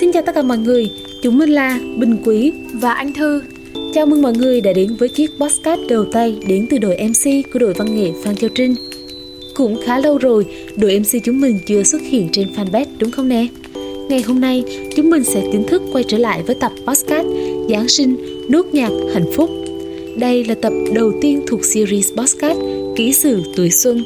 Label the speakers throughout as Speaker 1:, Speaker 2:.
Speaker 1: Xin chào tất cả mọi người, chúng mình là Bình Quý
Speaker 2: và Anh Thư.
Speaker 1: Chào mừng mọi người đã đến với chiếc podcast đầu tay đến từ đội MC của đội văn nghệ Phan Châu Trinh. Cũng khá lâu rồi, đội MC chúng mình chưa xuất hiện trên fanpage đúng không nè? Ngày hôm nay, chúng mình sẽ chính thức quay trở lại với tập podcast Giáng sinh, nốt nhạc, hạnh phúc. Đây là tập đầu tiên thuộc series podcast Ký sử tuổi xuân,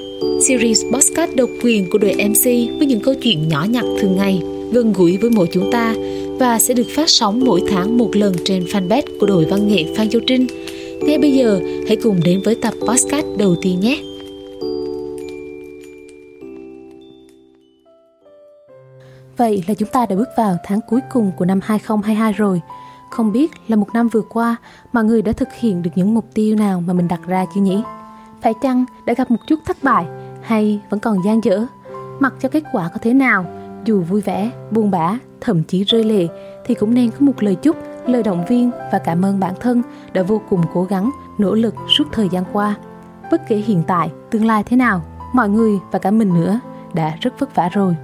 Speaker 1: series podcast độc quyền của đội MC với những câu chuyện nhỏ nhặt thường ngày, gần gũi với mỗi chúng ta và sẽ được phát sóng mỗi tháng một lần trên fanpage của đội văn nghệ Phan Châu Trinh. Ngay bây giờ, hãy cùng đến với tập podcast đầu tiên nhé! Vậy là chúng ta đã bước vào tháng cuối cùng của năm 2022 rồi. Không biết là một năm vừa qua mọi người đã thực hiện được những mục tiêu nào mà mình đặt ra chưa nhỉ? Phải chăng đã gặp một chút thất bại hay vẫn còn gian dở? Mặc cho kết quả có thế nào, dù vui vẻ, buồn bã, thậm chí rơi lệ thì cũng nên có một lời chúc, lời động viên và cảm ơn bản thân đã vô cùng cố gắng, nỗ lực suốt thời gian qua. Bất kể hiện tại, tương lai thế nào, mọi người và cả mình nữa đã rất vất vả rồi.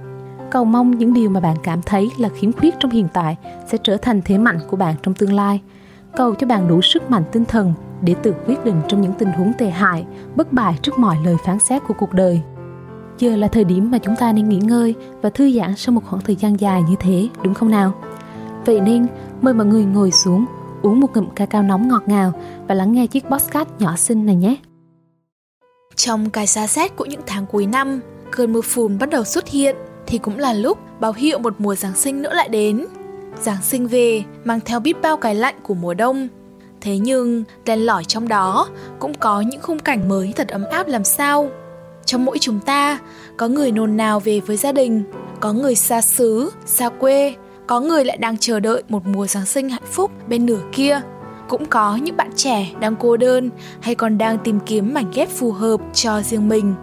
Speaker 1: Cầu mong những điều mà bạn cảm thấy là khiếm khuyết trong hiện tại sẽ trở thành thế mạnh của bạn trong tương lai. Cầu cho bạn đủ sức mạnh tinh thần để tự quyết định trong những tình huống tệ hại, bất bại trước mọi lời phán xét của cuộc đời. Giờ là thời điểm mà chúng ta nên nghỉ ngơi và thư giãn sau một khoảng thời gian dài như thế, đúng không nào? Vậy nên, mời mọi người ngồi xuống, uống một ngụm cacao nóng ngọt ngào và lắng nghe chiếc podcast nhỏ xinh này nhé.
Speaker 2: Trong cái xa xét của những tháng cuối năm, cơn mưa phùn bắt đầu xuất hiện thì cũng là lúc báo hiệu một mùa Giáng sinh nữa lại đến. Giáng sinh về mang theo biết bao cái lạnh của mùa đông. Thế nhưng, đèn lỏi trong đó cũng có những khung cảnh mới thật ấm áp làm sao. Trong mỗi chúng ta, có người nôn nào về với gia đình, có người xa xứ, xa quê, có người lại đang chờ đợi một mùa Giáng sinh hạnh phúc bên nửa kia. Cũng có những bạn trẻ đang cô đơn hay còn đang tìm kiếm mảnh ghép phù hợp cho riêng mình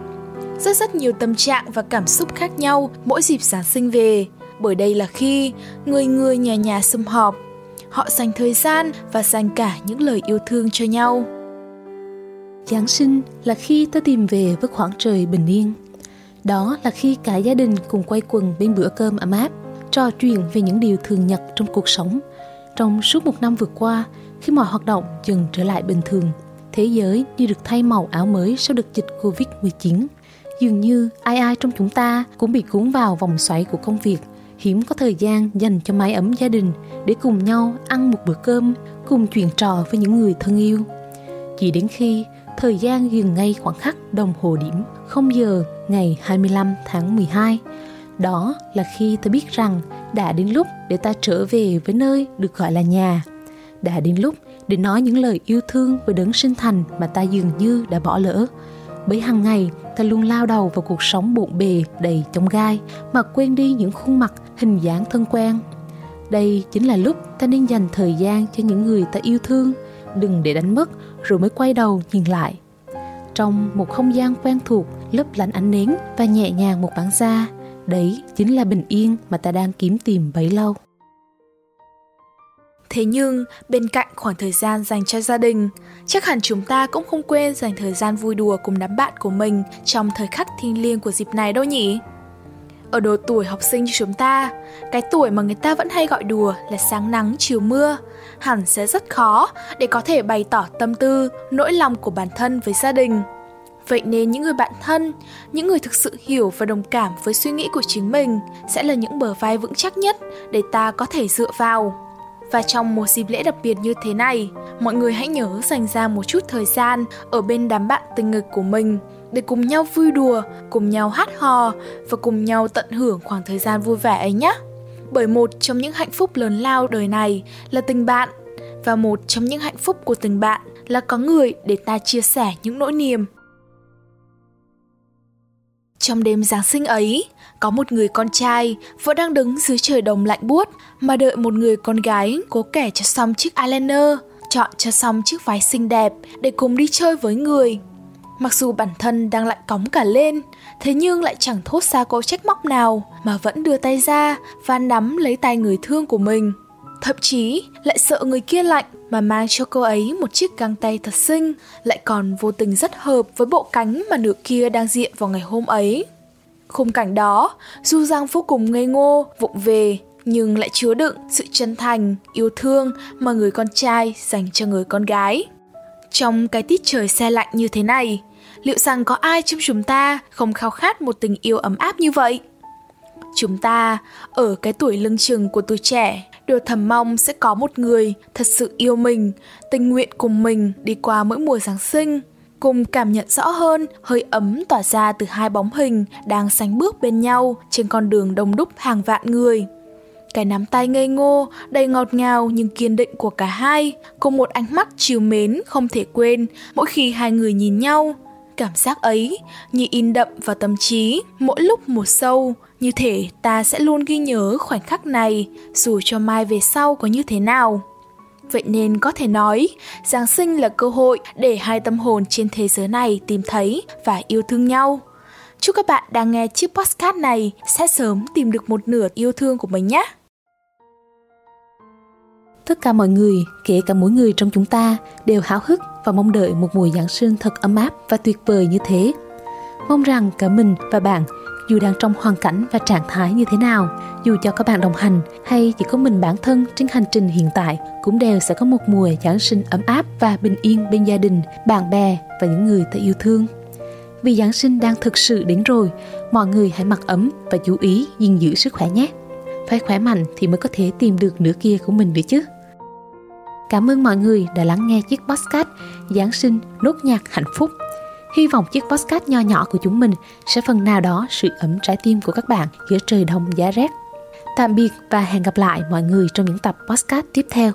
Speaker 2: rất rất nhiều tâm trạng và cảm xúc khác nhau mỗi dịp Giáng sinh về. Bởi đây là khi người người nhà nhà sum họp, họ dành thời gian và dành cả những lời yêu thương cho nhau.
Speaker 1: Giáng sinh là khi ta tìm về với khoảng trời bình yên. Đó là khi cả gia đình cùng quay quần bên bữa cơm ấm áp, trò chuyện về những điều thường nhật trong cuộc sống. Trong suốt một năm vừa qua, khi mọi hoạt động dần trở lại bình thường, thế giới như được thay màu áo mới sau đợt dịch Covid-19 dường như ai ai trong chúng ta cũng bị cuốn vào vòng xoáy của công việc hiếm có thời gian dành cho mái ấm gia đình để cùng nhau ăn một bữa cơm cùng chuyện trò với những người thân yêu chỉ đến khi thời gian dừng ngay khoảng khắc đồng hồ điểm 0 giờ ngày 25 tháng 12 đó là khi ta biết rằng đã đến lúc để ta trở về với nơi được gọi là nhà. Đã đến lúc để nói những lời yêu thương với đấng sinh thành mà ta dường như đã bỏ lỡ. Bởi hàng ngày, ta luôn lao đầu vào cuộc sống bộn bề đầy chông gai mà quên đi những khuôn mặt, hình dáng thân quen. Đây chính là lúc ta nên dành thời gian cho những người ta yêu thương đừng để đánh mất rồi mới quay đầu nhìn lại trong một không gian quen thuộc lấp lánh ánh nến và nhẹ nhàng một bản da đấy chính là bình yên mà ta đang kiếm tìm bấy lâu
Speaker 2: Thế nhưng, bên cạnh khoảng thời gian dành cho gia đình, chắc hẳn chúng ta cũng không quên dành thời gian vui đùa cùng đám bạn của mình trong thời khắc thiêng liêng của dịp này đâu nhỉ? Ở độ tuổi học sinh như chúng ta, cái tuổi mà người ta vẫn hay gọi đùa là sáng nắng chiều mưa, hẳn sẽ rất khó để có thể bày tỏ tâm tư, nỗi lòng của bản thân với gia đình. Vậy nên những người bạn thân, những người thực sự hiểu và đồng cảm với suy nghĩ của chính mình sẽ là những bờ vai vững chắc nhất để ta có thể dựa vào. Và trong một dịp lễ đặc biệt như thế này, mọi người hãy nhớ dành ra một chút thời gian ở bên đám bạn tình nghịch của mình để cùng nhau vui đùa, cùng nhau hát hò và cùng nhau tận hưởng khoảng thời gian vui vẻ ấy nhé. Bởi một trong những hạnh phúc lớn lao đời này là tình bạn và một trong những hạnh phúc của tình bạn là có người để ta chia sẻ những nỗi niềm. Trong đêm Giáng sinh ấy, có một người con trai vẫn đang đứng dưới trời đông lạnh buốt mà đợi một người con gái cố kẻ cho xong chiếc eyeliner, chọn cho xong chiếc váy xinh đẹp để cùng đi chơi với người. Mặc dù bản thân đang lạnh cóng cả lên, thế nhưng lại chẳng thốt ra câu trách móc nào mà vẫn đưa tay ra và nắm lấy tay người thương của mình. Thậm chí lại sợ người kia lạnh mà mang cho cô ấy một chiếc găng tay thật xinh, lại còn vô tình rất hợp với bộ cánh mà nửa kia đang diện vào ngày hôm ấy. Khung cảnh đó, Du Giang vô cùng ngây ngô, vụng về, nhưng lại chứa đựng sự chân thành, yêu thương mà người con trai dành cho người con gái. Trong cái tiết trời xe lạnh như thế này, liệu rằng có ai trong chúng ta không khao khát một tình yêu ấm áp như vậy? Chúng ta, ở cái tuổi lưng chừng của tuổi trẻ, đều thầm mong sẽ có một người thật sự yêu mình, tình nguyện cùng mình đi qua mỗi mùa Giáng sinh, cùng cảm nhận rõ hơn hơi ấm tỏa ra từ hai bóng hình đang sánh bước bên nhau trên con đường đông đúc hàng vạn người. Cái nắm tay ngây ngô, đầy ngọt ngào nhưng kiên định của cả hai, cùng một ánh mắt chiều mến không thể quên mỗi khi hai người nhìn nhau. Cảm giác ấy như in đậm vào tâm trí mỗi lúc một sâu, như thể ta sẽ luôn ghi nhớ khoảnh khắc này dù cho mai về sau có như thế nào. Vậy nên có thể nói, Giáng sinh là cơ hội để hai tâm hồn trên thế giới này tìm thấy và yêu thương nhau. Chúc các bạn đang nghe chiếc podcast này sẽ sớm tìm được một nửa yêu thương của mình nhé.
Speaker 1: Tất cả mọi người, kể cả mỗi người trong chúng ta, đều háo hức và mong đợi một mùa Giáng sinh thật ấm áp và tuyệt vời như thế. Mong rằng cả mình và bạn dù đang trong hoàn cảnh và trạng thái như thế nào, dù cho các bạn đồng hành hay chỉ có mình bản thân trên hành trình hiện tại cũng đều sẽ có một mùa Giáng sinh ấm áp và bình yên bên gia đình, bạn bè và những người ta yêu thương. Vì Giáng sinh đang thực sự đến rồi, mọi người hãy mặc ấm và chú ý gìn giữ sức khỏe nhé. Phải khỏe mạnh thì mới có thể tìm được nửa kia của mình nữa chứ. Cảm ơn mọi người đã lắng nghe chiếc podcast Giáng sinh nốt nhạc hạnh phúc Hy vọng chiếc podcast nho nhỏ của chúng mình sẽ phần nào đó sự ấm trái tim của các bạn giữa trời đông giá rét. Tạm biệt và hẹn gặp lại mọi người trong những tập podcast tiếp theo.